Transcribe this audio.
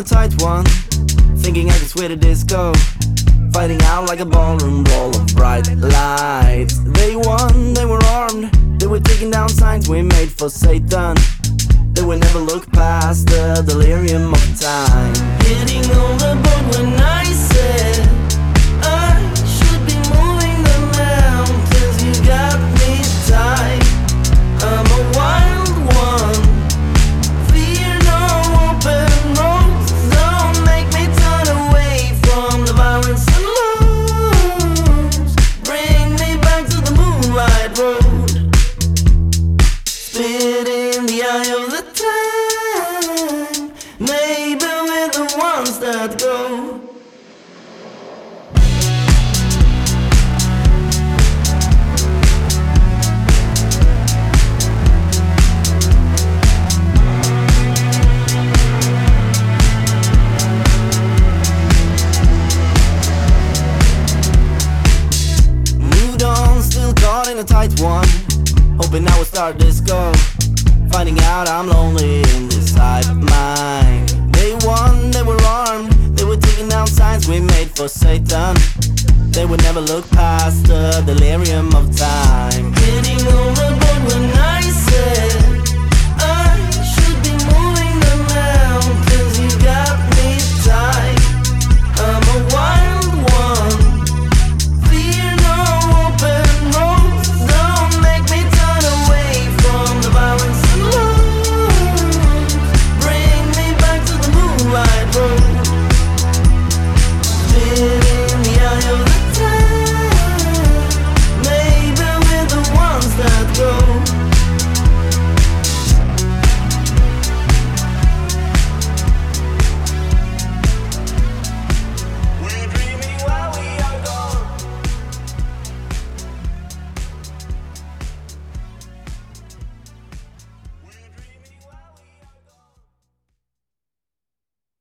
a tight one, thinking I could sway the disco. Fighting out like a ballroom ball of bright lights. They won, they were armed, they were taking down signs we made for Satan. They would never look past the delirium of time. Spit in the eye of the time. Maybe we're the ones that go. Moved on, still caught in a tight one. Hoping I would start disco. Finding out I'm lonely in this hive mind. They won, they were armed. They were taking down signs we made for Satan. They would never look past the delirium of time. I said